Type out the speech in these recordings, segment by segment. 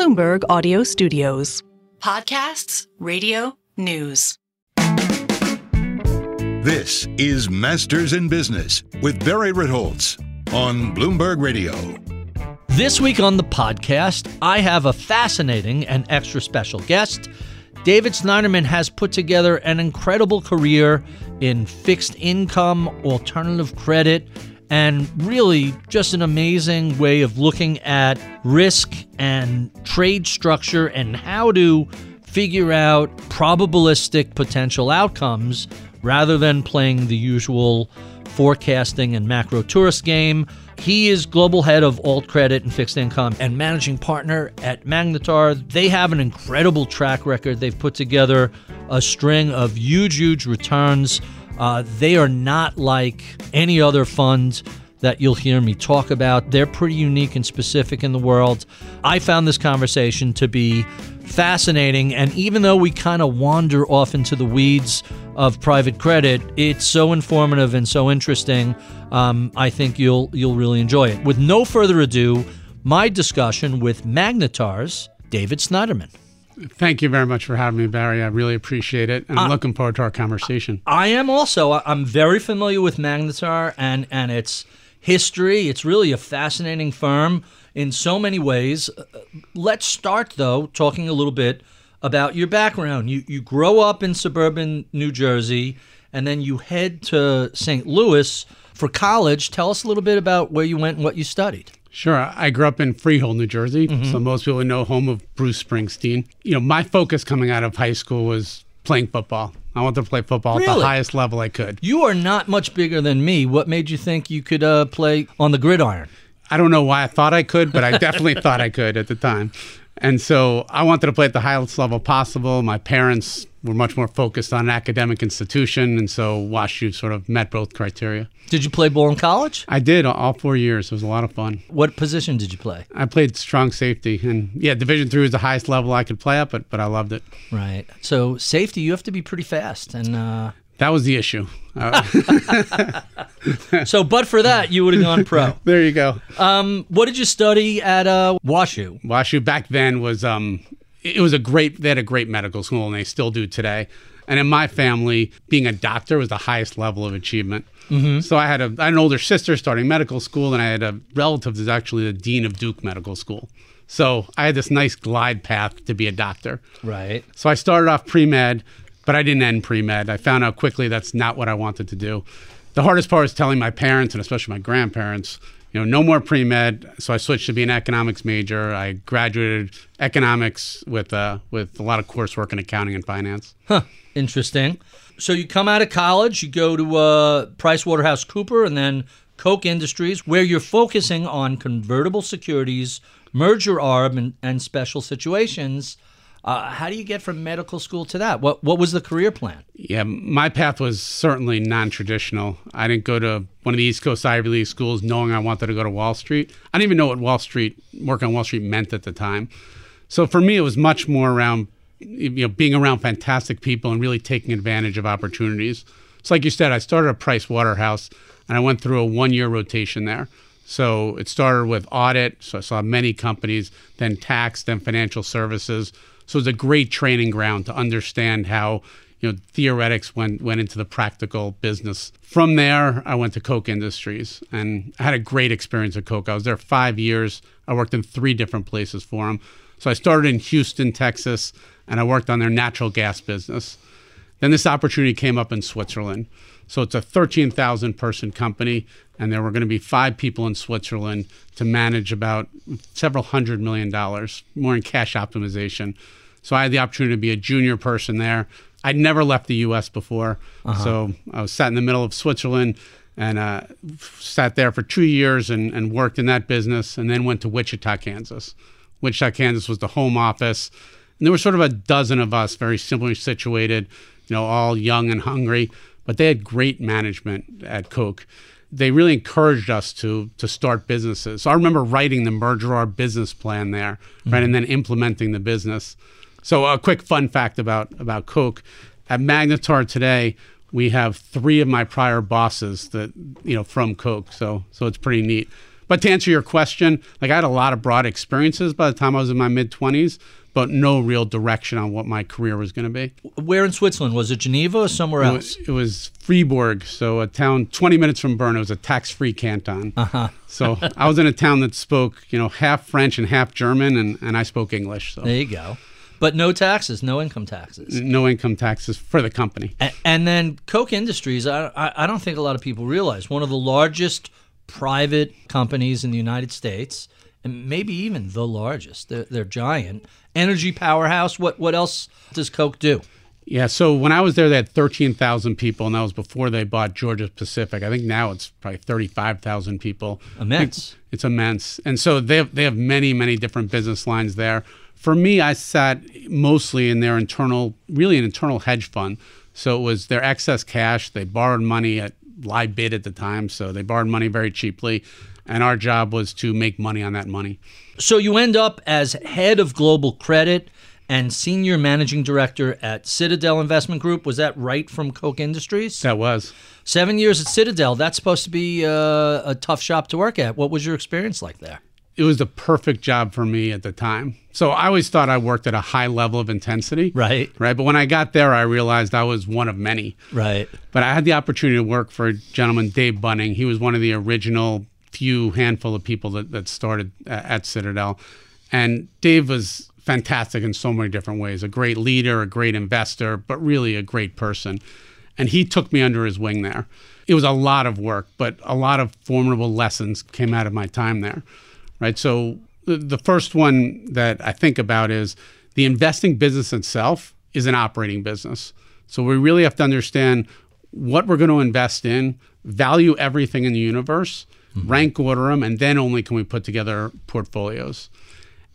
Bloomberg Audio Studios. Podcasts, radio, news. This is Masters in Business with Barry Ritholtz on Bloomberg Radio. This week on the podcast, I have a fascinating and extra special guest. David Snyderman has put together an incredible career in fixed income, alternative credit, and really just an amazing way of looking at risk and trade structure and how to figure out probabilistic potential outcomes rather than playing the usual forecasting and macro tourist game. He is global head of alt credit and fixed income and managing partner at Magnetar. They have an incredible track record. They've put together a string of huge, huge returns. Uh, they are not like any other fund that you'll hear me talk about. They're pretty unique and specific in the world. I found this conversation to be fascinating. And even though we kind of wander off into the weeds of private credit, it's so informative and so interesting. Um, I think you'll you'll really enjoy it. With no further ado, my discussion with Magnetar's David Snyderman. Thank you very much for having me, Barry. I really appreciate it, and I'm uh, looking forward to our conversation. I am also. I'm very familiar with Magnetar and and its history. It's really a fascinating firm in so many ways. Uh, let's start, though, talking a little bit about your background. You, you grow up in suburban New Jersey, and then you head to St. Louis for college. Tell us a little bit about where you went and what you studied. Sure. I grew up in Freehold, New Jersey. Mm-hmm. So most people know home of Bruce Springsteen. You know, my focus coming out of high school was playing football. I wanted to play football really? at the highest level I could. You are not much bigger than me. What made you think you could uh, play on the gridiron? I don't know why I thought I could, but I definitely thought I could at the time. And so I wanted to play at the highest level possible. My parents were much more focused on an academic institution, and so WashU sort of met both criteria. Did you play ball in college? I did all four years. It was a lot of fun. What position did you play? I played strong safety, and yeah, Division three was the highest level I could play at, but but I loved it. Right. So safety, you have to be pretty fast, and uh, that was the issue. Uh, so, but for that, you would have gone pro. there you go. Um, what did you study at uh, WashU? WashU back then was um, it was a great. They had a great medical school, and they still do today. And in my family, being a doctor was the highest level of achievement. Mm-hmm. So I had, a, I had an older sister starting medical school, and I had a relative that's actually the dean of Duke Medical School. So I had this nice glide path to be a doctor. Right. So I started off pre med but I didn't end pre med. I found out quickly that's not what I wanted to do. The hardest part was telling my parents and especially my grandparents, you know, no more pre med. So I switched to be an economics major. I graduated economics with uh, with a lot of coursework in accounting and finance. Huh. Interesting. So you come out of college, you go to uh, Price Waterhouse Cooper, and then Koch Industries, where you're focusing on convertible securities, merger arb, and, and special situations. Uh, how do you get from medical school to that? What what was the career plan? Yeah, my path was certainly non-traditional. I didn't go to one of the East Coast Ivy League schools knowing I wanted to go to Wall Street. I didn't even know what Wall Street work on Wall Street meant at the time. So for me, it was much more around you know being around fantastic people and really taking advantage of opportunities. So like you said, I started at Price Waterhouse and I went through a one-year rotation there. So it started with audit. So I saw many companies, then tax, then financial services so it's a great training ground to understand how you know theoretics went went into the practical business. From there, I went to Koch Industries and I had a great experience at Koch. I was there five years. I worked in three different places for them. So I started in Houston, Texas, and I worked on their natural gas business. Then this opportunity came up in Switzerland. So it's a 13,000 person company, and there were going to be five people in Switzerland to manage about several hundred million dollars, more in cash optimization. So I had the opportunity to be a junior person there. I'd never left the U.S. before, uh-huh. so I was sat in the middle of Switzerland, and uh, sat there for two years and, and worked in that business, and then went to Wichita, Kansas. Wichita, Kansas was the home office, and there were sort of a dozen of us, very similarly situated, you know, all young and hungry, but they had great management at Koch. They really encouraged us to to start businesses. So I remember writing the merger arb business plan there, mm-hmm. right, and then implementing the business. So a quick fun fact about about Koch at Magnetar today, we have three of my prior bosses that you know from Koch. So so it's pretty neat. But to answer your question, like I had a lot of broad experiences by the time I was in my mid twenties, but no real direction on what my career was going to be. Where in Switzerland was it? Geneva or somewhere it else? Was, it was Fribourg, so a town 20 minutes from Bern. It was a tax-free canton. Uh-huh. so I was in a town that spoke, you know, half French and half German, and, and I spoke English. So there you go. But no taxes, no income taxes. No income taxes for the company. And, and then Koch Industries, I, I, I don't think a lot of people realize, one of the largest private companies in the United States, and maybe even the largest. They're, they're giant. Energy powerhouse. What, what else does Koch do? Yeah, so when I was there, they had 13,000 people, and that was before they bought Georgia Pacific. I think now it's probably 35,000 people. Immense. It's, it's immense. And so they have, they have many, many different business lines there. For me, I sat mostly in their internal, really an internal hedge fund. So it was their excess cash. They borrowed money at LIBOR at the time, so they borrowed money very cheaply, and our job was to make money on that money. So you end up as head of global credit and senior managing director at Citadel Investment Group. Was that right from Koch Industries? That was. Seven years at Citadel. That's supposed to be uh, a tough shop to work at. What was your experience like there? it was the perfect job for me at the time. So I always thought I worked at a high level of intensity. Right. Right. But when I got there, I realized I was one of many. Right. But I had the opportunity to work for a gentleman, Dave Bunning. He was one of the original few handful of people that, that started uh, at Citadel. And Dave was fantastic in so many different ways a great leader, a great investor, but really a great person. And he took me under his wing there. It was a lot of work, but a lot of formidable lessons came out of my time there right? So the first one that I think about is the investing business itself is an operating business. So we really have to understand what we're going to invest in, value everything in the universe, mm-hmm. rank order them, and then only can we put together portfolios.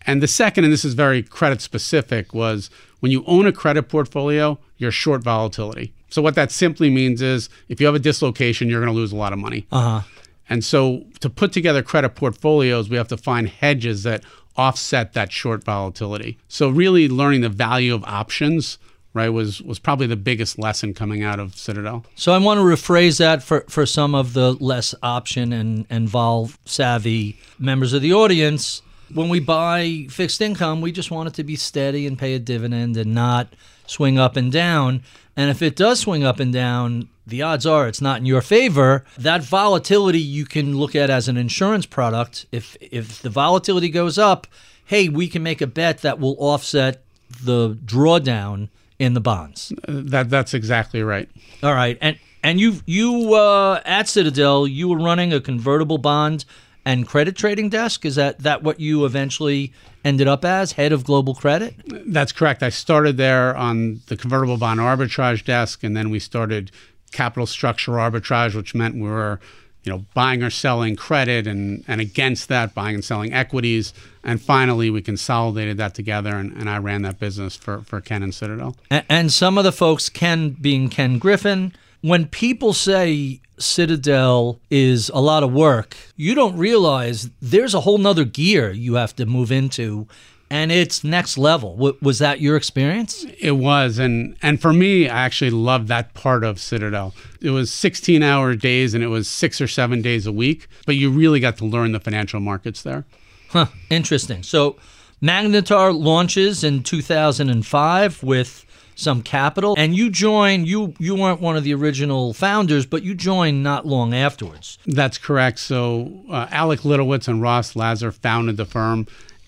And the second, and this is very credit specific, was when you own a credit portfolio, you're short volatility. So what that simply means is if you have a dislocation, you're going to lose a lot of money. Uh-huh. And so to put together credit portfolios, we have to find hedges that offset that short volatility. So really learning the value of options right was was probably the biggest lesson coming out of Citadel. So I want to rephrase that for, for some of the less option and, and vol savvy members of the audience. When we buy fixed income, we just want it to be steady and pay a dividend and not swing up and down. And if it does swing up and down, the odds are it's not in your favor. That volatility you can look at as an insurance product. If if the volatility goes up, hey, we can make a bet that will offset the drawdown in the bonds. That that's exactly right. All right, and and you you uh, at Citadel you were running a convertible bond and credit trading desk. Is that that what you eventually ended up as head of global credit? That's correct. I started there on the convertible bond arbitrage desk, and then we started capital structure arbitrage, which meant we were you know buying or selling credit and and against that buying and selling equities. And finally we consolidated that together and, and i ran that business for for ken and citadel. And, and some of the folks ken being ken griffin when people say Citadel is a lot of work, you don't realize there's a whole nother gear you have to move into and it's next level. W- was that your experience? It was, and and for me, I actually loved that part of Citadel. It was 16 hour days, and it was six or seven days a week, but you really got to learn the financial markets there. Huh. Interesting. So, Magnetar launches in 2005 with some capital and you join you you weren't one of the original founders but you joined not long afterwards that's correct so uh, alec litowitz and ross laser founded the firm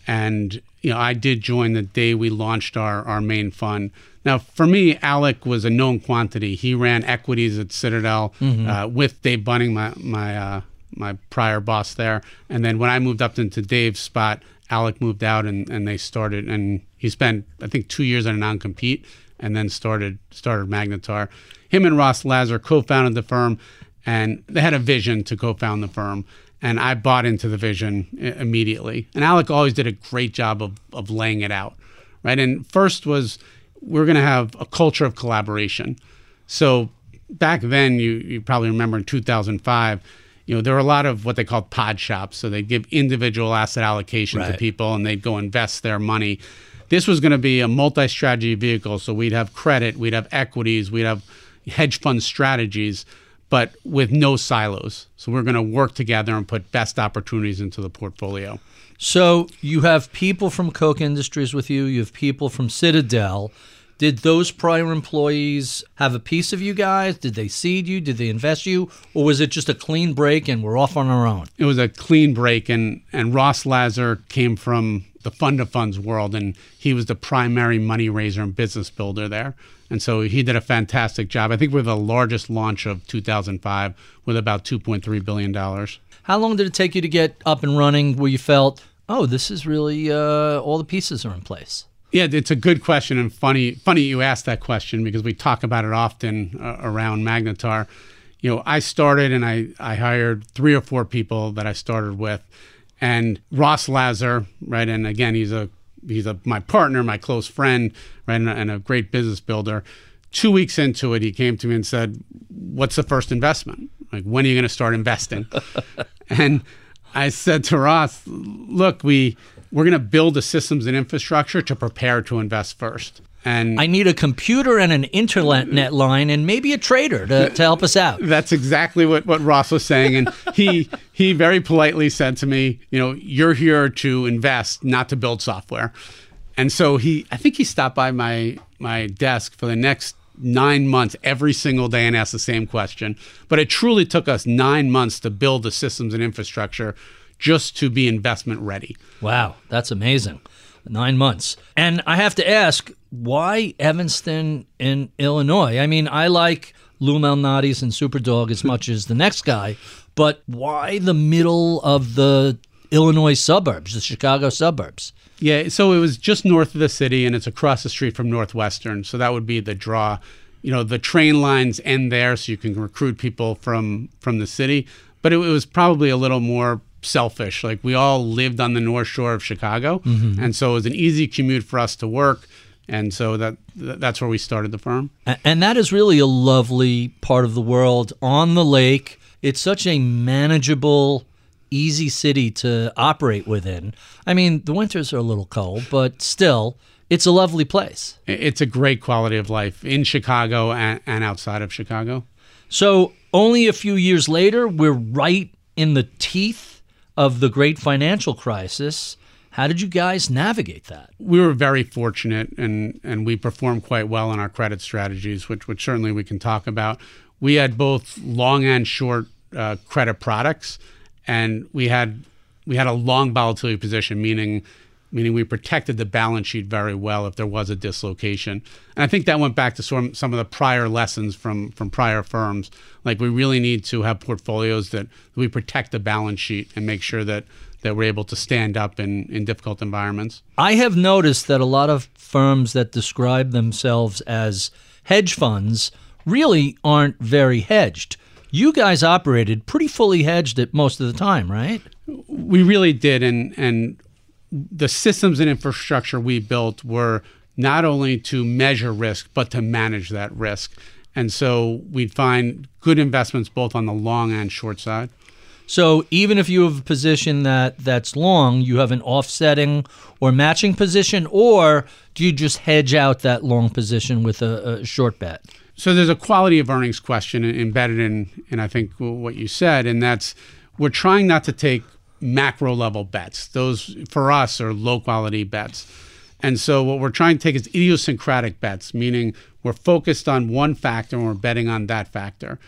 and you know i did join the day we launched our, our main fund now for me alec was a known quantity he ran equities at citadel mm-hmm. uh, with dave bunning my, my, uh, my prior boss there and then when i moved up into dave's spot alec moved out and, and they started and he spent i think two years on a non-compete and then started started Magnetar. Him and Ross Laser co-founded the firm, and they had a vision to co-found the firm and I bought into the vision uh, immediately. And Alec always did a great job of, of laying it out, right? And first was we're going to have a culture of collaboration. So back then, you, you probably remember in 2005, you know, there were a lot of what they called pod shops. So they'd give individual asset allocation right. to people and they'd go invest their money. This was going to be a multi strategy vehicle. So we'd have credit, we'd have equities, we'd have hedge fund strategies but with no silos. So we're going to work together and put best opportunities into the portfolio. So you have people from Koch Industries with you, you have people from Citadel. Did those prior employees have a piece of you guys? Did they seed you? Did they invest you? Or was it just a clean break and we're off on our own? It was a clean break and and Ross Laser came from the fund of funds world and he was the primary money raiser and business builder there. And so he did a fantastic job. I think we're the largest launch of 2005 with about $2.3 billion. How long did it take you to get up and running where you felt, oh, this is really uh, all the pieces are in place? Yeah, it's a good question and funny. Funny you asked that question because we talk about it often uh, around Magnetar. You know, I started and I, I hired three or four people that I started with, and Ross Laser, right? And again, he's a he's a my partner, my close friend, right, and a, and a great business builder. Two weeks into it, he came to me and said, "What's the first investment? Like, when are you going to start investing?" and I said to Ross, "Look, we we're going to build the systems and infrastructure to prepare to invest first. And I need a computer and an internet line and maybe a trader to, to help us out. That's exactly what, what Ross was saying. And he he very politely said to me, you know, you're here to invest, not to build software. And so he I think he stopped by my my desk for the next nine months every single day and asked the same question. But it truly took us nine months to build the systems and infrastructure just to be investment ready. Wow, that's amazing nine months. And I have to ask, why Evanston in Illinois? I mean, I like Lou Malnati's and Superdawg as much as the next guy, but why the middle of the Illinois suburbs, the Chicago suburbs? Yeah, so it was just north of the city and it's across the street from Northwestern. So that would be the draw. You know, the train lines end there so you can recruit people from from the city, but it, it was probably a little more selfish. Like we all lived on the North Shore of Chicago, mm-hmm. and so it was an easy commute for us to work. And so that that's where we started the firm. And that is really a lovely part of the world on the lake. It's such a manageable, easy city to operate within. I mean, the winters are a little cold, but still, it's a lovely place. It's a great quality of life in Chicago and, and outside of Chicago. So, only a few years later, we're right in the teeth of the great financial crisis. How did you guys navigate that? We were very fortunate and, and we performed quite well in our credit strategies, which, which certainly we can talk about. We had both long and short uh, credit products, and we had we had a long volatility position, meaning meaning we protected the balance sheet very well if there was a dislocation. And I think that went back to some, some of the prior lessons from, from prior firms. Like we really need to have portfolios that we protect the balance sheet and make sure that, that we're able to stand up in, in difficult environments. I have noticed that a lot of firms that describe themselves as hedge funds really aren't very hedged. You guys operated pretty fully hedged at most of the time, right? We really did, and and the systems and infrastructure we built were not only to measure risk, but to manage that risk. And so we'd find good investments both on the long and short side. So even if you have a position that that's long, you have an offsetting or matching position, or do you just hedge out that long position with a, a short bet? So there's a quality of earnings question embedded in, in I think what you said, and that's we're trying not to take macro level bets. Those for us are low quality bets. And so what we're trying to take is idiosyncratic bets, meaning we're focused on one factor and we're betting on that factor.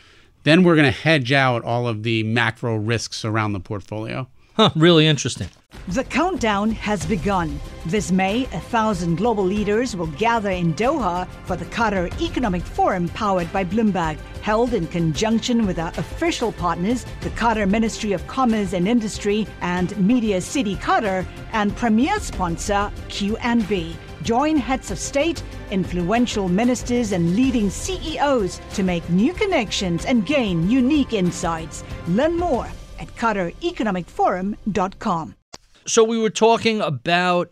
Then we're going to hedge out all of the macro risks around the portfolio. Huh, really interesting. The countdown has begun. This May, a thousand global leaders will gather in Doha for the Qatar Economic Forum powered by Bloomberg, held in conjunction with our official partners, the Qatar Ministry of Commerce and Industry and Media City Qatar, and premier sponsor QNB. Join heads of state, influential ministers, and leading CEOs to make new connections and gain unique insights. Learn more at QatarEconomicForum.com. So we were talking about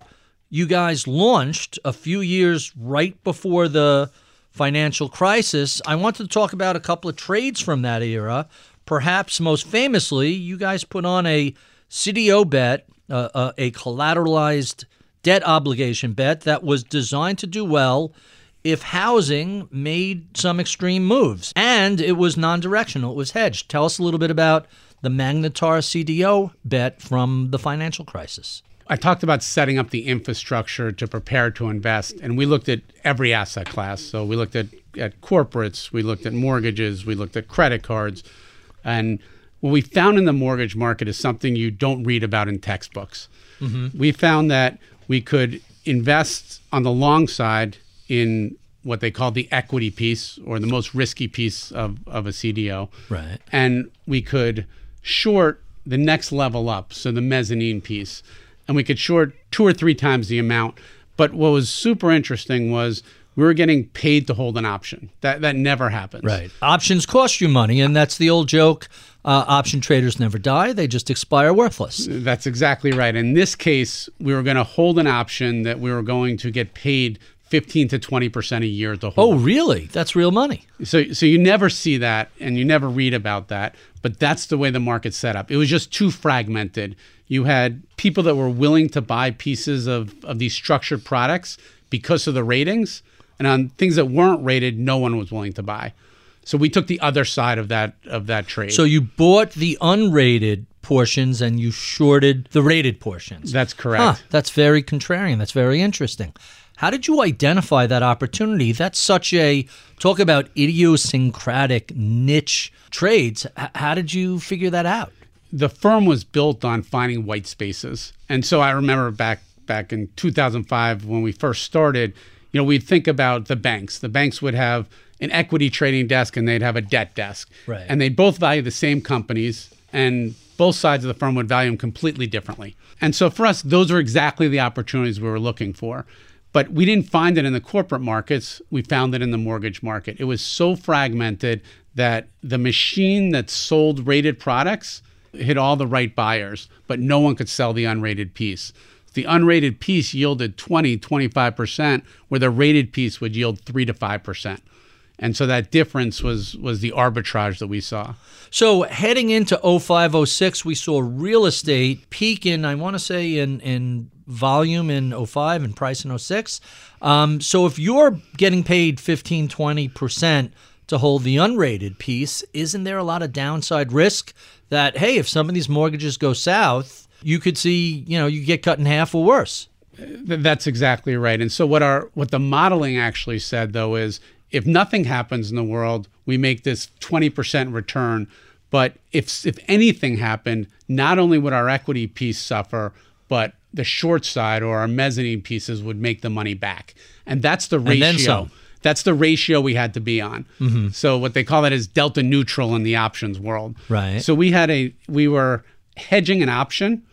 you guys launched a few years right before the financial crisis. I wanted to talk about a couple of trades from that era. Perhaps most famously, you guys put on a CDO bet, uh, uh, a collateralized debt obligation bet that was designed to do well if housing made some extreme moves. And it was non directional, it was hedged. Tell us a little bit about the Magnetar CDO bet from the financial crisis. I talked about setting up the infrastructure to prepare to invest, and we looked at every asset class. So we looked at, at corporates, we looked at mortgages, we looked at credit cards. And what we found in the mortgage market is something you don't read about in textbooks. Mm-hmm. We found that we could invest on the long side in what they call the equity piece or the most risky piece of, of a CDO. Right. And we could short the next level up, so the mezzanine piece and we could short two or three times the amount. But what was super interesting was we were getting paid to hold an option. That that never happens. Right. Options cost you money, and that's the old joke. Uh, option traders never die; they just expire worthless. That's exactly right. In this case, we were going to hold an option that we were going to get paid 15 to 20 percent a year to hold. Oh, really? That's real money. So, so you never see that, and you never read about that. But that's the way the market's set up. It was just too fragmented. You had people that were willing to buy pieces of of these structured products because of the ratings, and on things that weren't rated, no one was willing to buy. So we took the other side of that of that trade. So you bought the unrated portions and you shorted the rated portions. That's correct. Huh, that's very contrarian. That's very interesting. How did you identify that opportunity? That's such a talk about idiosyncratic niche trades. How did you figure that out? The firm was built on finding white spaces. And so I remember back back in 2005 when we first started, you know, we'd think about the banks. The banks would have an equity trading desk and they'd have a debt desk. Right. And they both value the same companies and both sides of the firm would value them completely differently. And so for us, those are exactly the opportunities we were looking for. But we didn't find it in the corporate markets. We found it in the mortgage market. It was so fragmented that the machine that sold rated products hit all the right buyers, but no one could sell the unrated piece. The unrated piece yielded 20, 25%, where the rated piece would yield 3 to 5%. And so that difference was was the arbitrage that we saw. So heading into 0506, we saw real estate peak in, I want to say, in, in volume in 05 and price in 06. Um, so if you're getting paid 15, 20% to hold the unrated piece, isn't there a lot of downside risk that, hey, if some of these mortgages go south, you could see, you know, you get cut in half or worse? That's exactly right. And so what our what the modeling actually said though is if nothing happens in the world, we make this 20% return. But if if anything happened, not only would our equity piece suffer, but the short side or our mezzanine pieces would make the money back. And that's the ratio. then some. That's the ratio we had to be on. Mm-hmm. So what they call that is delta neutral in the options world. Right. So we had a we were hedging an option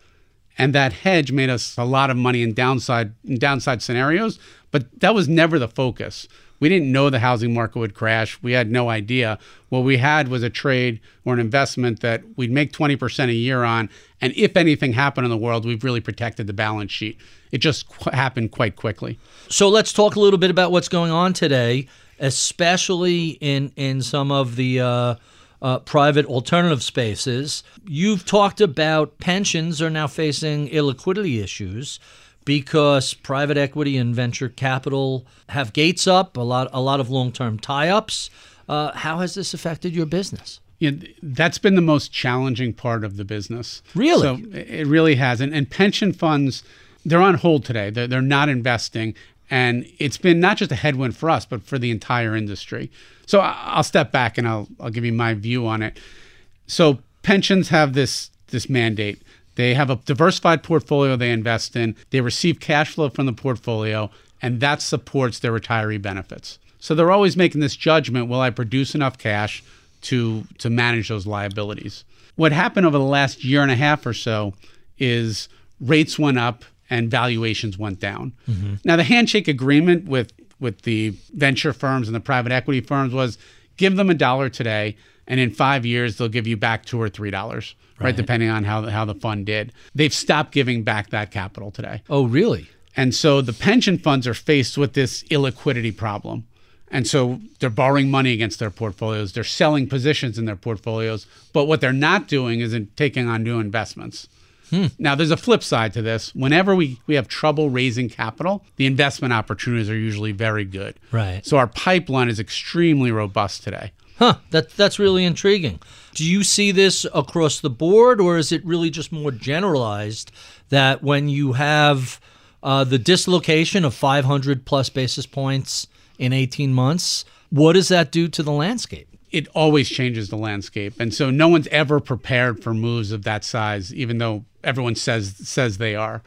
and that hedge made us a lot of money in downside in downside scenarios, but that was never the focus. We didn't know the housing market would crash. We had no idea. What we had was a trade or an investment that we'd make 20% a year on. And if anything happened in the world, we've really protected the balance sheet. It just qu- happened quite quickly. So let's talk a little bit about what's going on today, especially in in some of the uh, uh, private alternative spaces. You've talked about pensions are now facing illiquidity issues because private equity and venture capital have gates up, a lot a lot of long term tie ups. Uh, how has this affected your business? know, that's been the most challenging part of the business. Really? So it really has. And, and pension funds, they're on hold today. They're, they're not investing. And it's been not just a headwind for us, but for the entire industry. So I'll step back and I'll, I'll give you my view on it. So pensions have this, this mandate. They have a diversified portfolio they invest in. They receive cash flow from the portfolio, and that supports their retiree benefits. So they're always making this judgment will I produce enough cash to to manage those liabilities. What happened over the last year and a half or so is rates went up and valuations went down. Mm-hmm. Now the handshake agreement with with the venture firms and the private equity firms was give them a dollar today and in 5 years they'll give you back 2 or 3 dollars, right. depending on how the, how the fund did. They've stopped giving back that capital today. Oh, really? And so the pension funds are faced with this illiquidity problem. And so they're borrowing money against their portfolios. They're selling positions in their portfolios. But what they're not doing is taking on new investments. Hmm. Now, there's a flip side to this. Whenever we, we have trouble raising capital, the investment opportunities are usually very good. Right. So our pipeline is extremely robust today. Huh, that that's really intriguing. Do you see this across the board or is it really just more generalized that when you have uh, the dislocation of 500 plus basis points in 18 months, what does that do to the landscape? it always changes the landscape and so no one's ever prepared for moves of that size even though everyone says says they are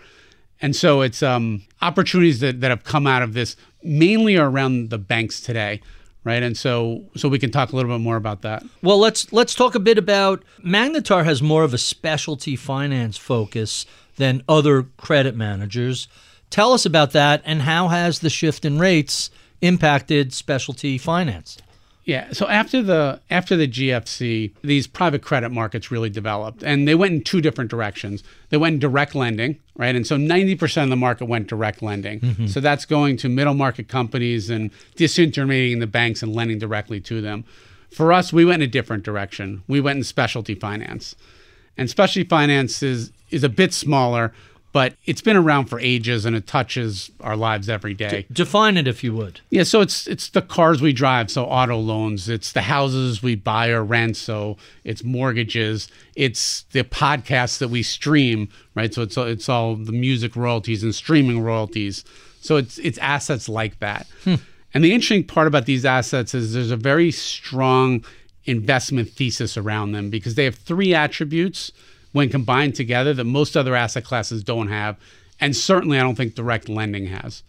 and so it's um, opportunities that, that have come out of this mainly are around the banks today right and so so we can talk a little bit more about that Well, let's let's talk a bit about Magnetar has more of a specialty finance focus than other credit managers. Tell us about that and how has the shift in rates impacted specialty finance? Yeah. So after the after the GFC, these private credit markets really developed, and they went in two different directions. They went in direct lending, right? And so ninety percent of the market went direct lending. Mm-hmm. So that's going to middle market companies and disintermediating the banks and lending directly to them. For us, we went in a different direction. We went in specialty finance, and specialty finance is is a bit smaller, but it's been around for ages and it touches our lives every day. Define it if you would. Yeah, so it's it's the cars we drive, so auto loans. It's the houses we buy or rent, so it's mortgages. It's the podcasts that we stream, right? So it's it's all the music royalties and streaming royalties. So it's it's assets like that. Hmm. And the interesting part about these assets is there's a very strong investment thesis around them because they have three attributes when combined together that most other asset classes don't have, and certainly I don't think direct lending has.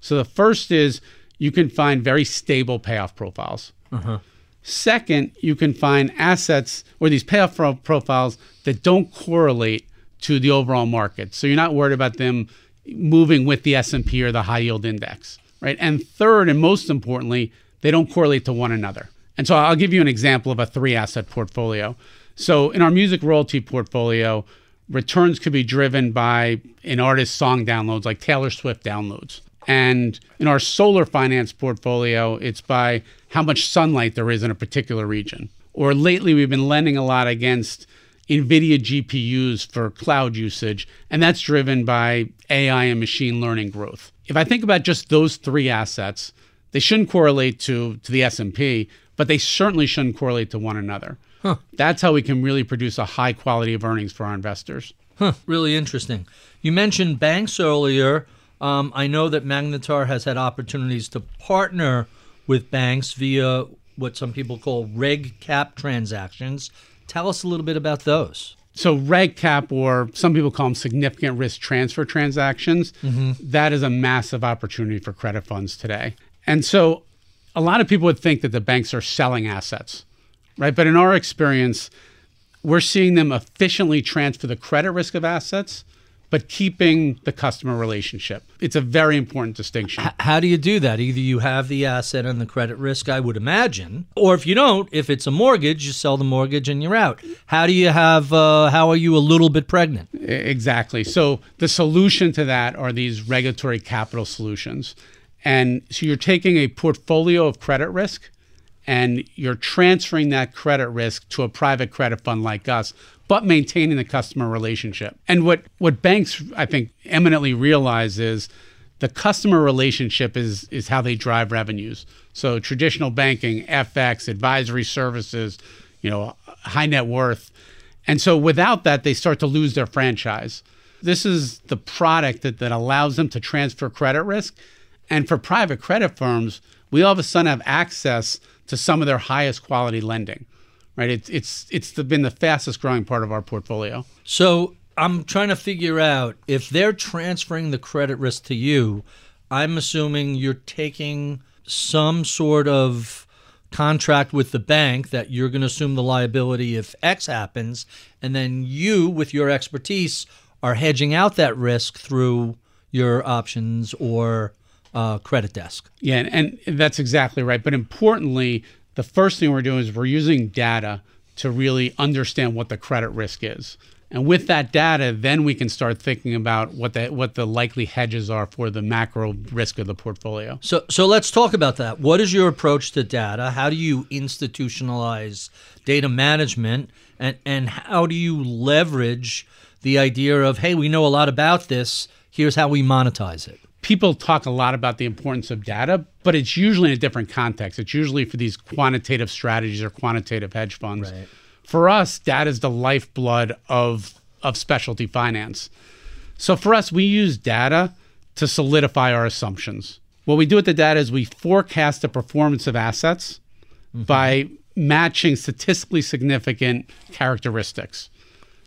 So the first is you can find very stable payoff profiles. Uh-huh. Second, you can find assets or these payoff pro- profiles that don't correlate to the overall market. So you're not worried about them moving with the S&P or the high yield index, right? And third and most importantly, they don't correlate to one another. And so I'll give you an example of a three asset portfolio. So in our music royalty portfolio, returns could be driven by an artist's song downloads like Taylor Swift downloads. And in our solar finance portfolio, it's by how much sunlight there is in a particular region. Or lately, we've been lending a lot against NVIDIA GPUs for cloud usage, and that's driven by AI and machine learning growth. If I think about just those three assets, they shouldn't correlate to, to the S&P, but they certainly shouldn't correlate to one another. That's how we can really produce a high quality of earnings for our investors. Huh, really interesting. You mentioned banks earlier. Um, I know that Magnetar has had opportunities to partner with banks via what some people call reg cap transactions. Tell us a little bit about those. So reg cap, or some people call them significant risk transfer transactions, that is a massive opportunity for credit funds today. And so a lot of people would think that the banks are selling assets, right? But in our experience, we're seeing them efficiently transfer the credit risk of assets, but keeping the customer relationship. It's a very important distinction. H- how do you do that? Either you have the asset and the credit risk, I would imagine, or if you don't, if it's a mortgage, you sell the mortgage and you're out. How do you have? Uh, how are you a little bit pregnant? Exactly. So the solution to that are these regulatory capital solutions. And so you're taking a portfolio of credit risk and you're transferring that credit risk to a private credit fund like us, but maintaining the customer relationship. And what, what banks, I think, eminently realize is the customer relationship is, is how they drive revenues. So traditional banking, FX, advisory services, you know, high net worth. And so without that, they start to lose their franchise. This is the product that, that allows them to transfer credit risk. And for private credit firms, we all of a sudden have access to some of their highest quality lending. Right? It's it's it's the, been the fastest growing part of our portfolio. So I'm trying to figure out if they're transferring the credit risk to you. I'm assuming you're taking some sort of contract with the bank that you're going to assume the liability if X happens, and then you, with your expertise, are hedging out that risk through your options or uh, credit desk. Yeah, and, and that's exactly right. But importantly, the first thing we're doing is we're using data to really understand what the credit risk is. And with that data, then we can start thinking about what the what the likely hedges are for the macro risk of the portfolio. So, so let's talk about that. What is your approach to data? How do you institutionalize data management, and and how do you leverage the idea of hey, we know a lot about this. Here's how we monetize it. People talk a lot about the importance of data, but it's usually in a different context. It's usually for these quantitative strategies or quantitative hedge funds. Right. For us, data is the lifeblood of of specialty finance. So for us, we use data to solidify our assumptions. What we do with the data is we forecast the performance of assets mm-hmm. by matching statistically significant characteristics.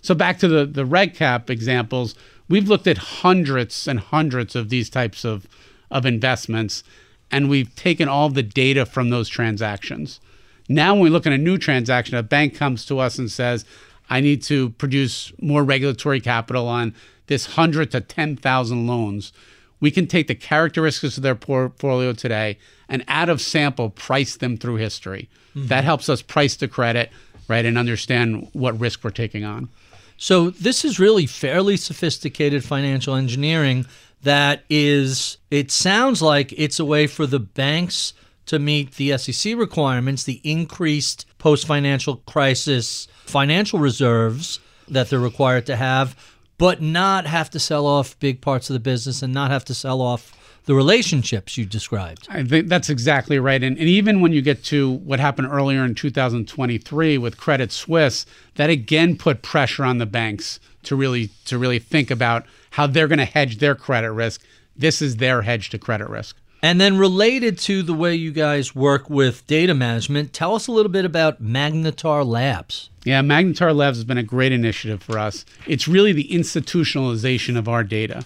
So back to the the reg cap examples, we've looked at hundreds and hundreds of these types of of investments and we've taken all the data from those transactions. Now when we look at a new transaction, a bank comes to us and says, I need to produce more regulatory capital on this 100 to 10,000 loans. We can take the characteristics of their portfolio today and out of sample price them through history. Mm-hmm. That helps us price the credit, right, and understand what risk we're taking on. So this is really fairly sophisticated financial engineering that is it sounds like it's a way for the banks to meet the SEC requirements, the increased post-financial crisis financial reserves that they're required to have, but not have to sell off big parts of the business and not have to sell off the relationships you described. I think that's exactly right. And, and even when you get to what happened earlier in 2023 with Credit Suisse, that again put pressure on the banks to really to really think about how they're going to hedge their credit risk. This is their hedge to credit risk. And then related to the way you guys work with data management, tell us a little bit about Magnetar Labs. Yeah, Magnetar Labs has been a great initiative for us. It's really the institutionalization of our data.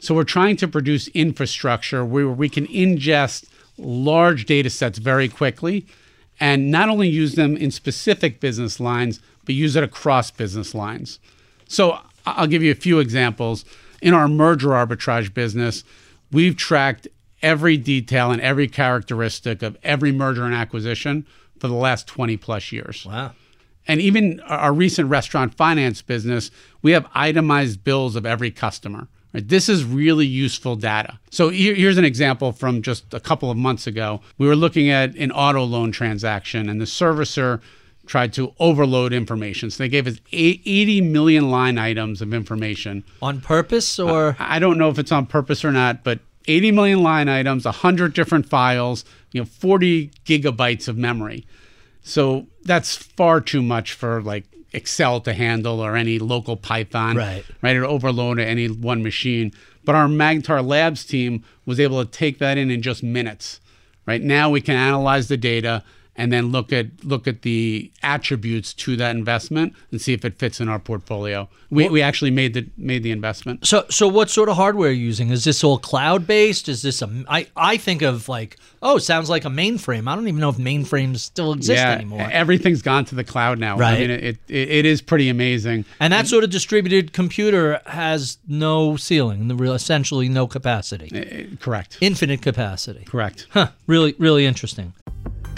So we're trying to produce infrastructure where we can ingest large data sets very quickly and not only use them in specific business lines, but use it across business lines. So I'll give you a few examples. In our merger arbitrage business, we've tracked every detail and every characteristic of every merger and acquisition for the last 20 plus years. Wow. And even our recent restaurant finance business, we have itemized bills of every customer. Right? This is really useful data. So here- here's an example from just a couple of months ago. We were looking at an auto loan transaction, and the servicer tried to overload information. So they gave us 80 million line items of information. On purpose uh, or I don't know if it's on purpose or not, but 80 million line items, 100 different files, you know, 40 gigabytes of memory. So that's far too much for like Excel to handle or any local Python. Right. Right. Or overload any one machine. But our Magnetar Labs team was able to take that in in just minutes. Right now we can analyze the data and then look at look at the attributes to that investment and see if it fits in our portfolio. We, we actually made the made the investment. So, so what sort of hardware are you using? Is this all cloud based? Is this a? I I think of like, oh, sounds like a mainframe. I don't even know if mainframes still exist anymore. Everything's gone to the cloud now. Right. I mean, it, it, it is pretty amazing. And that sort of distributed computer has no ceiling, the real- essentially no capacity, Uh, correct. infinite capacity. correct. Huh, really, really interesting.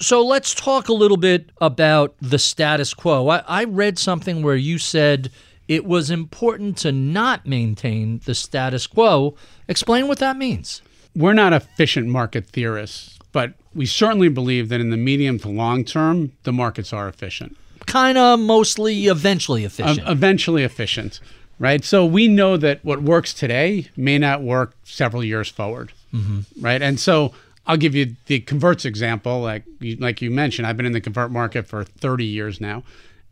So let's talk a little bit about the status quo. I, I read something where you said it was important to not maintain the status quo. Explain what that means. We're not efficient market theorists, but we certainly believe that in the medium to long term, the markets are efficient. Kind of mostly eventually Ev- efficient. eventually efficient, right? So we know that what works today may not work several years forward, mm-hmm. right? And so I'll give you the converts example, like you, like you mentioned. I've been in the convert market for 30 years now,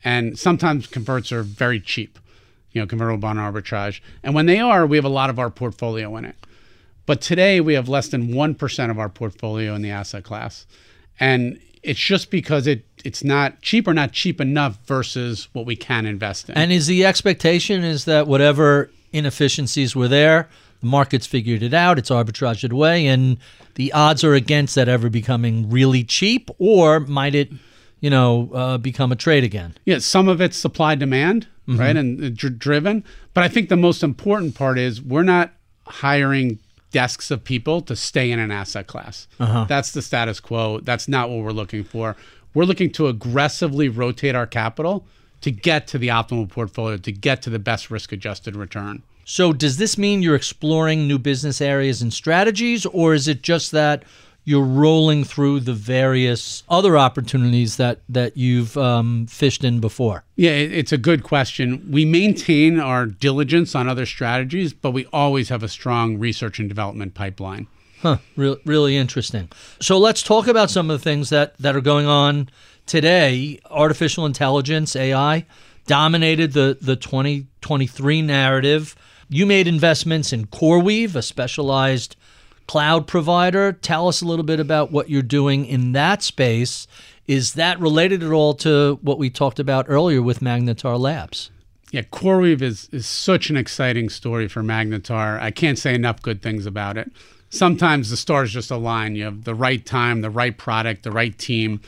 and sometimes converts are very cheap. you know, convertible bond arbitrage. And when they are, we have a lot of our portfolio in it. But today we have less than 1% of our portfolio in the asset class. And it's just because it it's not cheap or not cheap enough versus what we can invest in. And is the expectation is that whatever inefficiencies were there, the market's figured it out, it's arbitraged away, and the odds are against that ever becoming really cheap, or might it, you know, uh, become a trade again? Yeah, some of it's supply demand, right, and uh, dr- driven. But I think the most important part is we're not hiring desks of people to stay in an asset class. That's the status quo. That's not what we're looking for. We're looking to aggressively rotate our capital to get to the optimal portfolio, to get to the best risk adjusted return. So, does this mean you're exploring new business areas and strategies, or is it just that you're rolling through the various other opportunities that that you've um, fished in before? Yeah, it's a good question. We maintain our diligence on other strategies, but we always have a strong research and development pipeline. Huh, re- really interesting. So let's talk about some of the things that, that are going on today. Artificial intelligence, AI, dominated the, the 2023 narrative. You made investments in CoreWeave, a specialized cloud provider. Tell us a little bit about what you're doing in that space. Is that related at all to what we talked about earlier with Magnetar Labs? Yeah, CoreWeave is, is such an exciting story for Magnetar. I can't say enough good things about it. Sometimes the stars just align. You have the right time, the right product, the right team.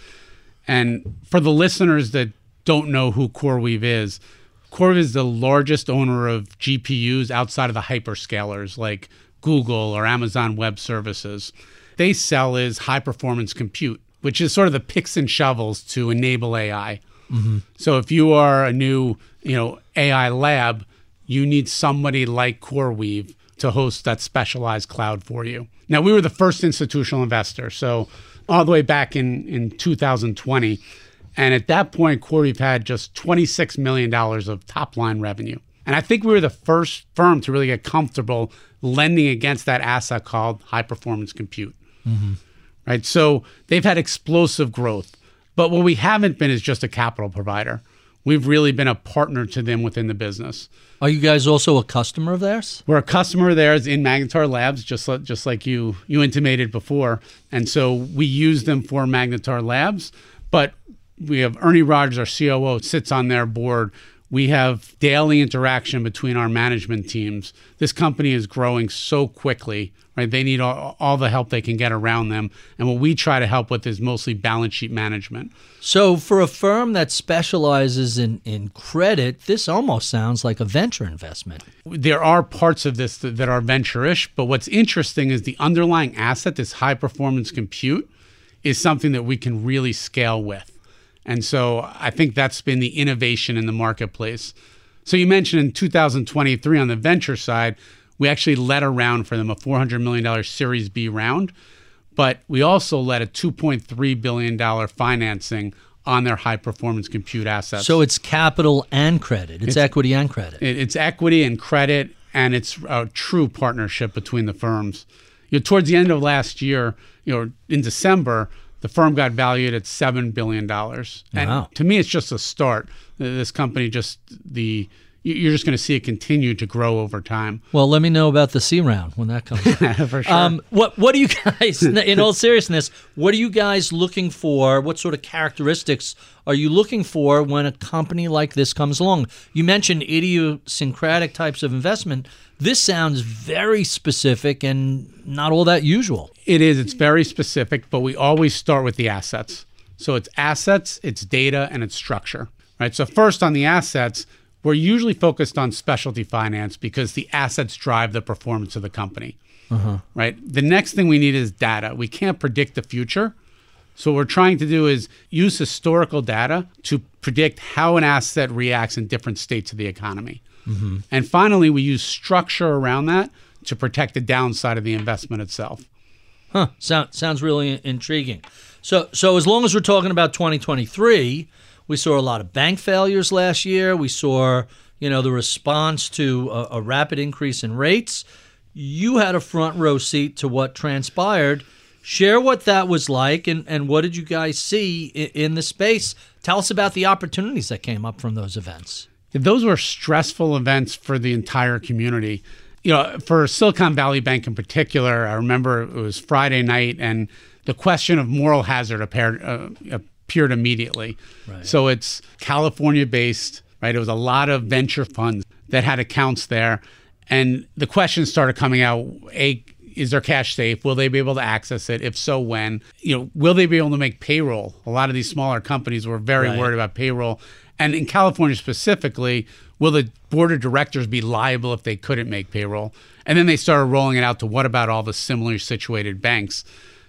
And for the listeners that don't know who CoreWeave is, CoreWeave is the largest owner of GPUs outside of the hyperscalers like Google or Amazon Web Services. They sell is high performance compute, which is sort of the picks and shovels to enable AI. Mm-hmm. So if you are a new, you know, AI lab, you need somebody like CoreWeave to host that specialized cloud for you. Now we were the first institutional investor, so all the way back in in 2020, and at that point, CoreWeave had just 26 million dollars of top line revenue. And I think we were the first firm to really get comfortable lending against that asset called high performance compute mm-hmm. right? So they've had explosive growth. But what we haven't been is just a capital provider. We've really been a partner to them within the business. Are you guys also a customer of theirs? We're a customer of theirs in Magnetar Labs, just like, just like you you intimated before, and so we use them for Magnetar Labs. But we have Ernie Rogers, our COO, sits on their board. We have daily interaction between our management teams. This company is growing so quickly, right? They need all, all the help they can get around them, and what we try to help with is mostly balance sheet management. So, for a firm that specializes in, in credit, this almost sounds like a venture investment. there are parts of this that, that are venture-ish, but what's interesting is the underlying asset, this high performance compute, is something that we can really scale with. And so I think that's been the innovation in the marketplace. So you mentioned in 2023 on the venture side, we actually led a round for them, a $400 million Series B round, but we also led a $2.3 billion financing on their high performance compute assets. So, it's capital and credit, it's, equity and credit. It- It's equity and credit, and it's a true partnership between the firms. You know, towards the end of last year, you know, in December, the firm got valued at seven billion dollars. And Wow. to me, it's just a start. This company just the you're just going to see it continue to grow over time. Well, let me know about the C round when that comes. For sure. Um, what what do you guys, in all seriousness, what are you guys looking for? What sort of characteristics are you looking for when a company like this comes along? You mentioned idiosyncratic types of investment. This sounds very specific and not all that usual. It is. It's very specific, but we always start with the assets. So it's assets, it's data, and it's structure. Right. So first on the assets, we're usually focused on specialty finance because the assets drive the performance of the company. Uh-huh. Right. The next thing we need is data. We can't predict the future. So what we're trying to do is use historical data to predict how an asset reacts in different states of the economy. Mm-hmm. And finally, we use structure around that to protect the downside of the investment itself. Huh. Sound, sounds really intriguing. So, so as long as we're talking about 2023, we saw a lot of bank failures last year. We saw, you know, the response to a, a rapid increase in rates. You had a front row seat to what transpired. Share what that was like and, and what did you guys see in, in the space? Tell us about the opportunities that came up from those events. Those were stressful events for the entire community. You know, for Silicon Valley Bank in particular, I remember it was Friday night and the question of moral hazard appeared, uh, appeared immediately. Right. So it's California based, right? It was a lot of venture funds that had accounts there. And the questions started coming out A, is their cash safe? Will they be able to access it? If so, when? You know, will they be able to make payroll? A lot of these smaller companies were very right. worried about payroll. And in California specifically, will the board of directors be liable if they couldn't make payroll? And then they started rolling it out to what about all the similarly situated banks?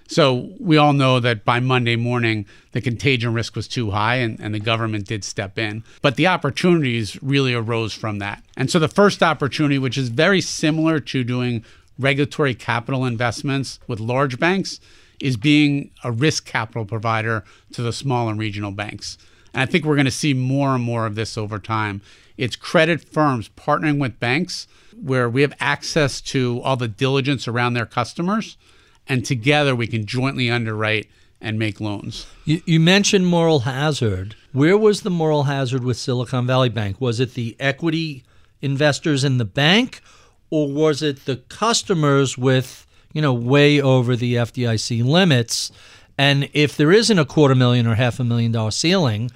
So we all know that by Monday morning, the contagion risk was too high and, and the government did step in. But the opportunities really arose from that. And so the first opportunity, which is very similar to doing regulatory capital investments with large banks, is being a risk capital provider to the small and regional banks. And I think we're going to see more and more of this over time. It's credit firms partnering with banks where we have access to all the diligence around their customers and together we can jointly underwrite and make loans. You, you, mentioned moral hazard. Where was the moral hazard with Silicon Valley Bank? Was it the equity investors in the bank, or was it the customers with you know way over the FDIC limits? And if there isn't a quarter million or half a million dollar ceiling,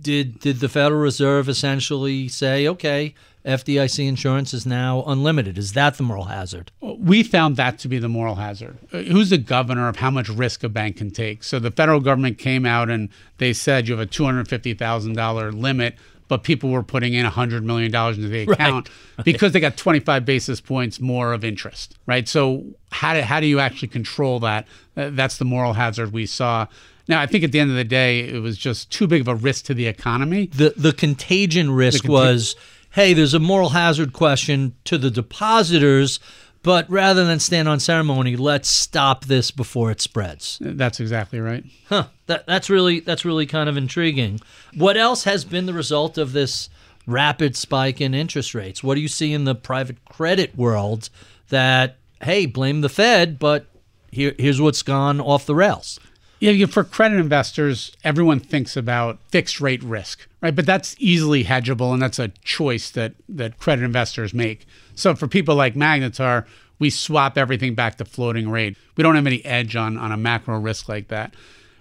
did did the Federal Reserve essentially say, okay, FDIC insurance is now unlimited. Is that the moral hazard? We found that to be the moral hazard. Uh, who's the governor of how much risk a bank can take? So the federal government came out and they said you have a $250,000 limit, but people were putting in $100 million into the account right. because they got 25 basis points more of interest, right? So how do, how do you actually control that? Uh, that's the moral hazard we saw. Now, I think at the end of the day, it was just too big of a risk to the economy. The the contagion risk the conti- was hey, there's a moral hazard question to the depositors, but rather than stand on ceremony, let's stop this before it spreads. That's exactly right. Huh. That, that's really that's really kind of intriguing. What else has been the result of this rapid spike in interest rates? What do you see in the private credit world that hey, blame the Fed, but here, here's what's gone off the rails? Yeah, for credit investors, everyone thinks about fixed rate risk, right? But that's easily hedgeable, and that's a choice that that credit investors make. So for people like Magnetar, we swap everything back to floating rate. We don't have any edge on on a macro risk like that.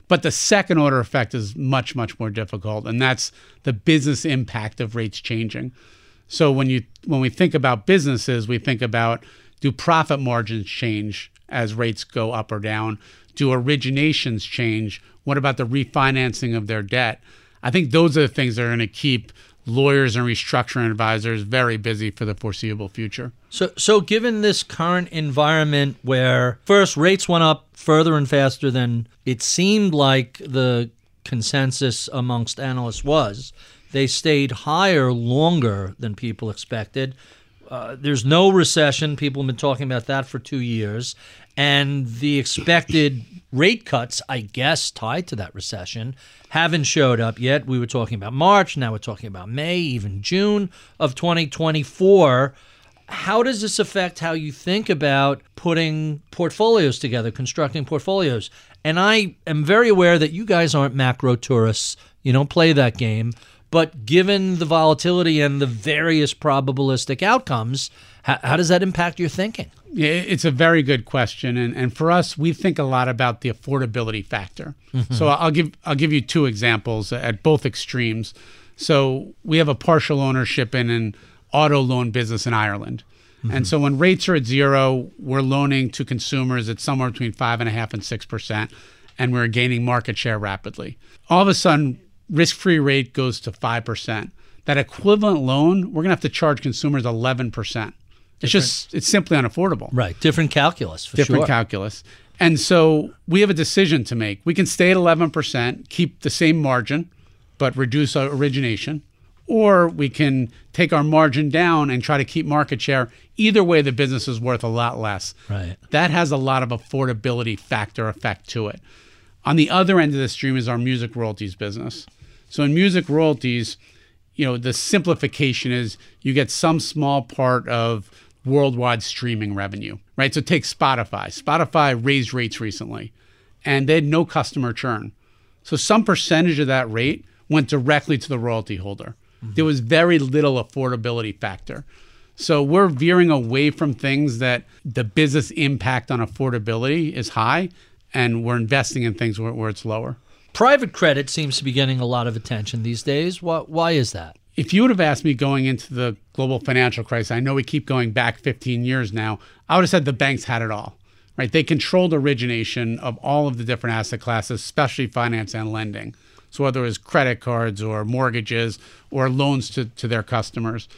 But the second order effect is much much more difficult, and that's the business impact of rates changing. So when you when we think about businesses, we think about do profit margins change as rates go up or down? Do originations change? What about the refinancing of their debt? I think those are the things that are going to keep lawyers and restructuring advisors very busy for the foreseeable future. So, so given this current environment where first rates went up further and faster than it seemed like the consensus amongst analysts was, they stayed higher longer than people expected. Uh, there's no recession. People have been talking about that for two years. And the expected rate cuts, I guess, tied to that recession, haven't showed up yet. We were talking about March. Now we're talking about May, even June of 2024. How does this affect how you think about putting portfolios together, constructing portfolios? And I am very aware that you guys aren't macro tourists. You don't play that game. But given the volatility and the various probabilistic outcomes, how, how, does that impact your thinking? Yeah, it's a very good question, and, and for us, we think a lot about the affordability factor. Mm-hmm. So I'll give I'll give you two examples at both extremes. So we have a partial ownership in an auto loan business in Ireland. Mm-hmm. And so when rates are at zero, we're loaning to consumers at somewhere between five and a half and six percent, and we're gaining market share rapidly. All of a sudden, risk-free rate goes to 5%. That equivalent loan, we're going to have to charge consumers 11%. It's just it's simply unaffordable. Right. Different calculus for Different sure. calculus. And so we have a decision to make. We can stay at 11%, keep the same margin, but reduce our origination, or we can take our margin down and try to keep market share. Either way, the business is worth a lot less. Right. That has a lot of affordability factor effect to it. On the other end of the stream is our music royalties business. So in music royalties, you know, the simplification is you get some small part of worldwide streaming revenue, right? So take Spotify. Spotify raised rates recently and they had no customer churn. So some percentage of that rate went directly to the royalty holder. Mm-hmm. there was very little affordability factor. So we're veering away from things that the business impact on affordability is high, and we're investing in things where, where it's lower. Private credit seems to be getting a lot of attention these days. Why, why is that? If you would have asked me going into the global financial crisis, I know we keep going back 15 years now, I would have said the banks had it all, right? They controlled origination of all of the different asset classes, especially finance and lending. So whether it was credit cards or mortgages or loans to, to their customers.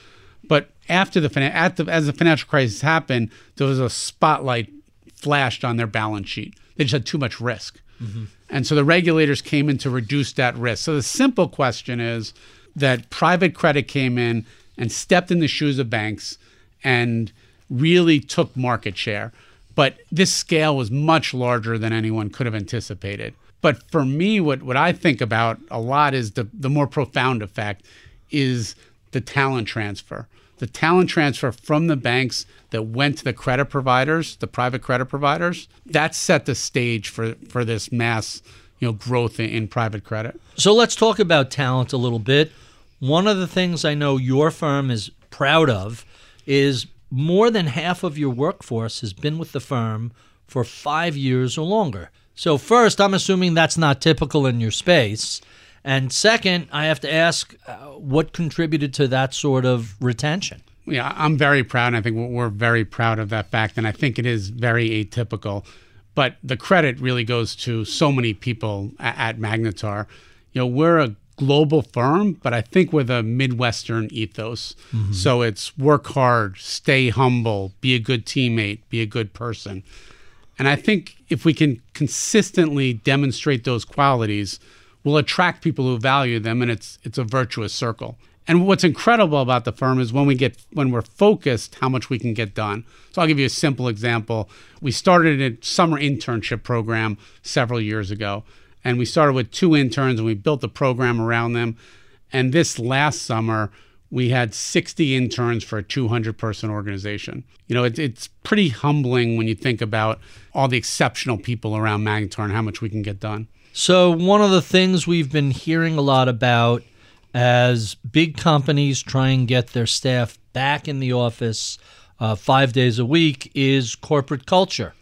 But after the, at the as the financial crisis happened, there was a spotlight flashed on their balance sheet. They just had too much risk. Mm-hmm. And so the regulators came in to reduce that risk. So the simple question is that private credit came in and stepped in the shoes of banks and really took market share. But this scale was much larger than anyone could have anticipated. But for me, what, what I think about a lot is the, the more profound effect is the talent transfer. The talent transfer from the banks that went to the credit providers, the private credit providers, that set the stage for, for this mass you know, growth in, in private credit. So let's talk about talent a little bit. One of the things I know your firm is proud of is more than half of your workforce has been with the firm for five years or longer. So, first, I'm assuming that's not typical in your space. And second, I have to ask uh, what contributed to that sort of retention? Yeah, I'm very proud. And I think we're very proud of that fact. And I think it is very atypical. But the credit really goes to so many people at, at Magnetar. You know, we're a global firm, but I think with a Midwestern ethos. Mm-hmm. So it's work hard, stay humble, be a good teammate, be a good person. And I think if we can consistently demonstrate those qualities, we'll attract people who value them and it's it's a virtuous circle. And what's incredible about the firm is when we get when we're focused, how much we can get done. So I'll give you a simple example. We started a summer internship program several years ago, and we started with two interns and we built the program around them. And this last summer, we had 60 interns for a 200 person organization. You know, it, it's pretty humbling when you think about all the exceptional people around Magnetar and how much we can get done. So, one of the things we've been hearing a lot about as big companies try and get their staff back in the office uh, five days a week is corporate culture.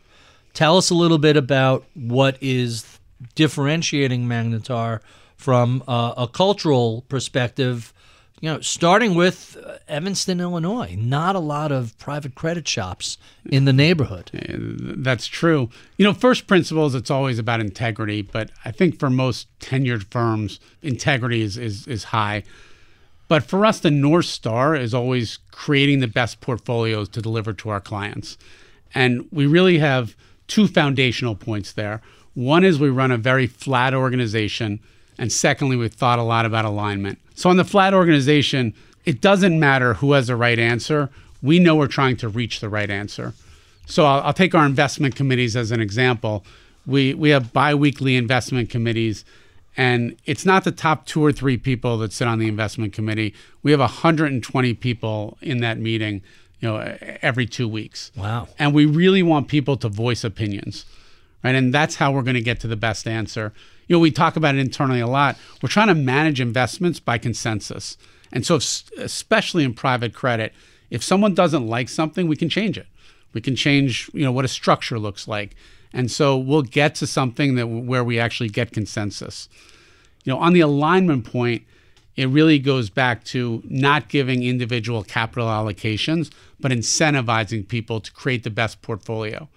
Tell us a little bit about what is differentiating Magnetar from uh, a cultural perspective you know, starting with uh, Evanston, Illinois, not a lot of private credit shops in the neighborhood. That's true. You know, first principles, it's always about integrity, but I think for most tenured firms, integrity is, is, is high. But for us, the North Star is always creating the best portfolios to deliver to our clients. And we really have two foundational points there. One is we run a very flat organization and secondly, we've thought a lot about alignment. So on the flat organization, it doesn't matter who has the right answer. We know we're trying to reach the right answer. So I'll, I'll take our investment committees as an example. We, we have biweekly investment committees, and it's not the top two or three people that sit on the investment committee. We have 120 people in that meeting, you know, every two weeks. Wow. And we really want people to voice opinions, right? And that's how we're going to get to the best answer you know, we talk about it internally a lot. We're trying to manage investments by consensus. And so, if, especially in private credit, if someone doesn't like something, we can change it. We can change, you know, what a structure looks like. And so we'll get to something that where we actually get consensus. You know, on the alignment point, it really goes back to not giving individual capital allocations, but incentivizing people to create the best portfolio.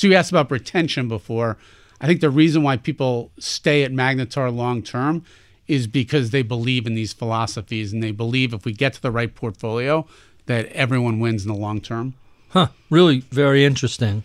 So you asked about retention before. I think the reason why people stay at Magnetar long term is because they believe in these philosophies and they believe if we get to the right portfolio that everyone wins in the long term. Huh, really very interesting.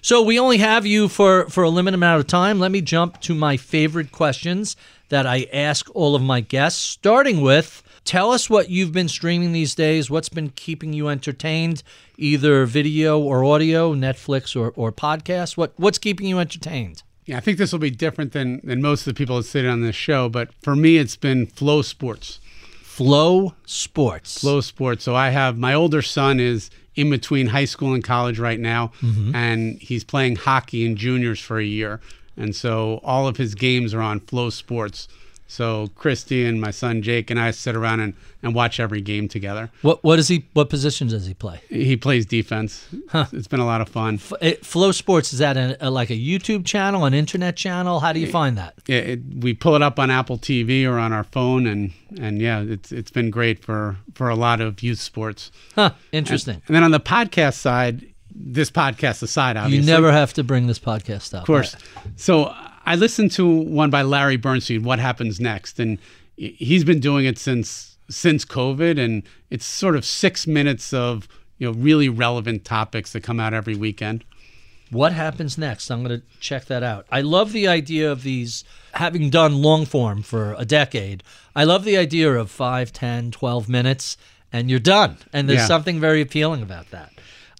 So we only have you for for a limited amount of time. Let me jump to my favorite questions that I ask all of my guests, starting with tell us what you've been streaming these days, what's been keeping you entertained, either video or audio, Netflix or, or podcast. What what's keeping you entertained? Yeah, I think this will be different than, than most of the people that sit on this show, but for me, it's been Flow Sports. Flow Sports. Flow Sports. So I have my older son is in between high school and college right now, mm-hmm. and he's playing hockey in juniors for a year. And so all of his games are on Flow Sports. So Christy and my son Jake and I sit around and, and watch every game together. What what is he? What position does he play? He plays defense. It's been a lot of fun. F- it- Flow Sports is that a, a, like a YouTube channel, an internet channel? How do you find that? It, it, we pull it up on Apple TV or on our phone, and, and yeah, it's it's been great for, for a lot of youth sports. Huh? Interesting. And then on the podcast side, this podcast aside, obviously. You never have to bring this podcast up. Of course. Uh, so I listened to one by Larry Bernstein, What Happens Next? And he's been doing it since since COVID and it's sort of six minutes of you know really relevant topics that come out every weekend. What happens next? I'm going to check that out. I love the idea of these, having done long form for a decade, I love the idea of 5, 10, 12 minutes, and you're done. And there's Yeah. something very appealing about that.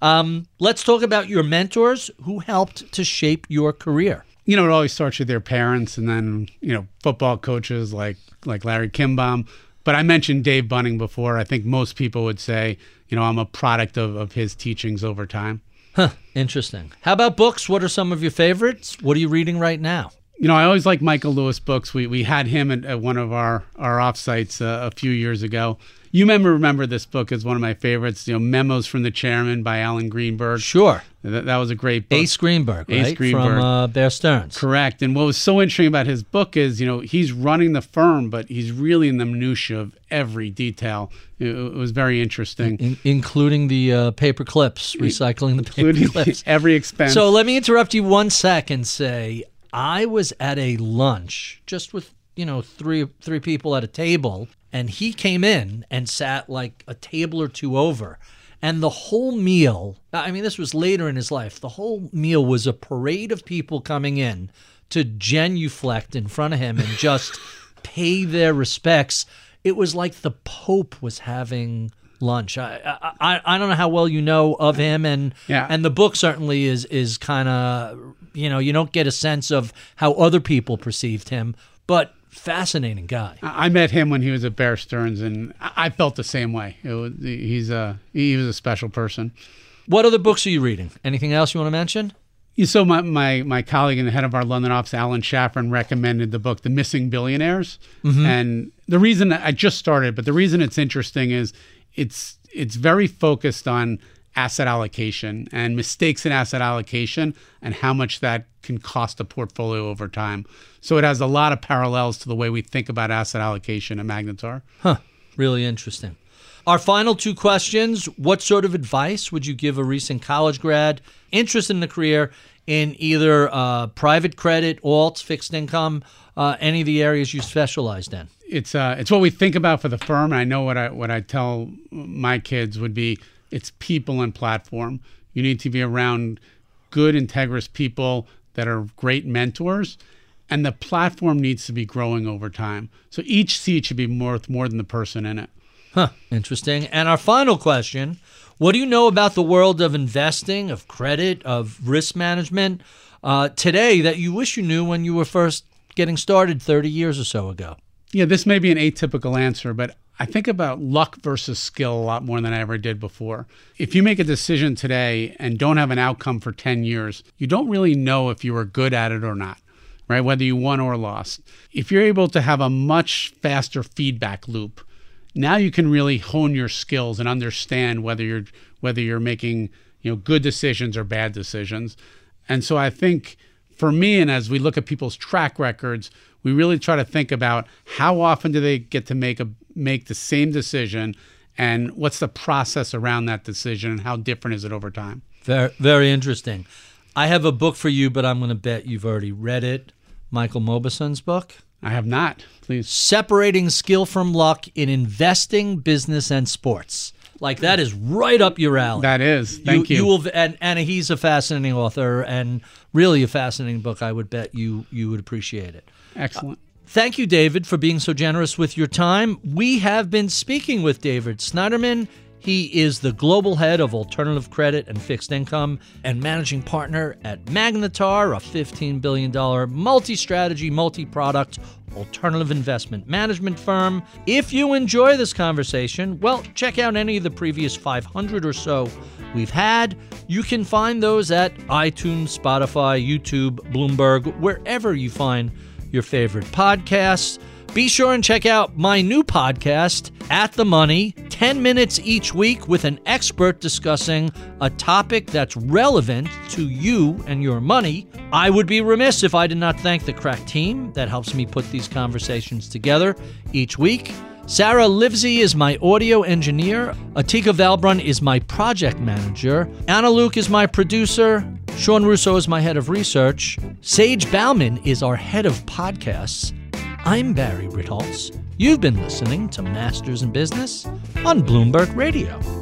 Um, let's talk about your mentors who helped to shape your career. You know, it always starts with their parents and then, you know, football coaches like like Larry Kimbaum. But I mentioned Dave Bunning before. I think most people would say, you know, I'm a product of, of his teachings over time. Huh, interesting. How about books? What are some of your favorites? What are you reading right now? you know, I always like Michael Lewis books. We we had him at, at one of our our offsites uh, a few years ago. You remember remember this book as one of my favorites. You know, Memos from the Chairman by Alan Greenberg. Sure. That, that was a great book. Ace Greenberg, right? Greenberg. From uh, Bear Stearns. Correct. And what was so interesting about his book is, you know, he's running the firm, but he's really in the minutia of every detail. It, it was very interesting. In, including the uh, paper clips, recycling the paper Including clips. every expense. So let me interrupt you one sec and say I was at a lunch just with you know three three people at a table, and he came in and sat like a table or two over. And the whole meal, I mean, this was later in his life, the whole meal was a parade of people coming in to genuflect in front of him and just pay their respects. It was like the Pope was having lunch. I, I I- don't know how well you know of him, and Yeah. and the book certainly is is kind of you know you don't get a sense of how other people perceived him, but fascinating guy. I met him when he was at Bear Stearns, and I felt the same way. It was, he's a he was a special person. What other books are you reading? Anything else you want to mention? You so my, my my colleague and the head of our London office, Alan Shaffron, recommended the book "The Missing Billionaires," mm-hmm. and the reason I just started, but the reason it's interesting is it's it's very focused on asset allocation and mistakes in asset allocation and how much that can cost a portfolio over time. So it has a lot of parallels to the way we think about asset allocation at Magnetar. Huh. Really interesting. Our final two questions What sort of advice would you give a recent college grad interested in a career in either uh, private credit, alts, fixed income, uh, any of the areas you specialized in? it's uh, it's what we think about for the firm. I know what I what I tell my kids would be it's people and platform. You need to be around good, integrous people that are great mentors, and the platform needs to be growing over time. So each seat should be worth more than the person in it. Huh, interesting. And our final question What do you know about the world of investing, of credit, of risk management uh, today that you wish you knew when you were first getting started 30 years or so ago? Yeah, this may be an atypical answer, but I think about luck versus skill a lot more than I ever did before. If you make a decision today and don't have an outcome for 10 years, you don't really know if you were good at it or not, right? Whether you won or lost. If you're able to have a much faster feedback loop, now you can really hone your skills and understand whether you're whether you're making, you know, good decisions or bad decisions. And so I think for me and as we look at people's track records, we really try to think about how often do they get to make a make the same decision and what's the process around that decision and how different is it over time. Very, very interesting. I have a book for you, but I'm going to bet you've already read it. Michael Mauboussin's book, I have not. Please. Separating Skill from Luck in Investing, Business, and Sports. Like that is right up your alley. That is. Thank you. You will, and and he's a fascinating author, and really a fascinating book. I would bet you you would appreciate it. Excellent. Thank you, David, for being so generous with your time. We have been speaking with David Snyderman. He is the global head of alternative credit and fixed income and managing partner at Magnetar, a $15 billion multi strategy, multi product alternative investment management firm. If you enjoy this conversation, well, check out any of the previous 500 or so we've had. You can find those at iTunes, Spotify, YouTube, Bloomberg, wherever you find your favorite podcasts. Be sure and check out my new podcast, At the Money, 10 minutes each week with an expert discussing a topic that's relevant to you and your money. I would be remiss if I did not thank the crack team that helps me put these conversations together each week. Sarah Livesey is my audio engineer. Atika Valbrun is my project manager. Anna Luke is my producer. Sean Russo is my head of research. Sage Bauman is our head of podcasts. I'm Barry Ritholtz. You've been listening to Masters in Business on Bloomberg Radio.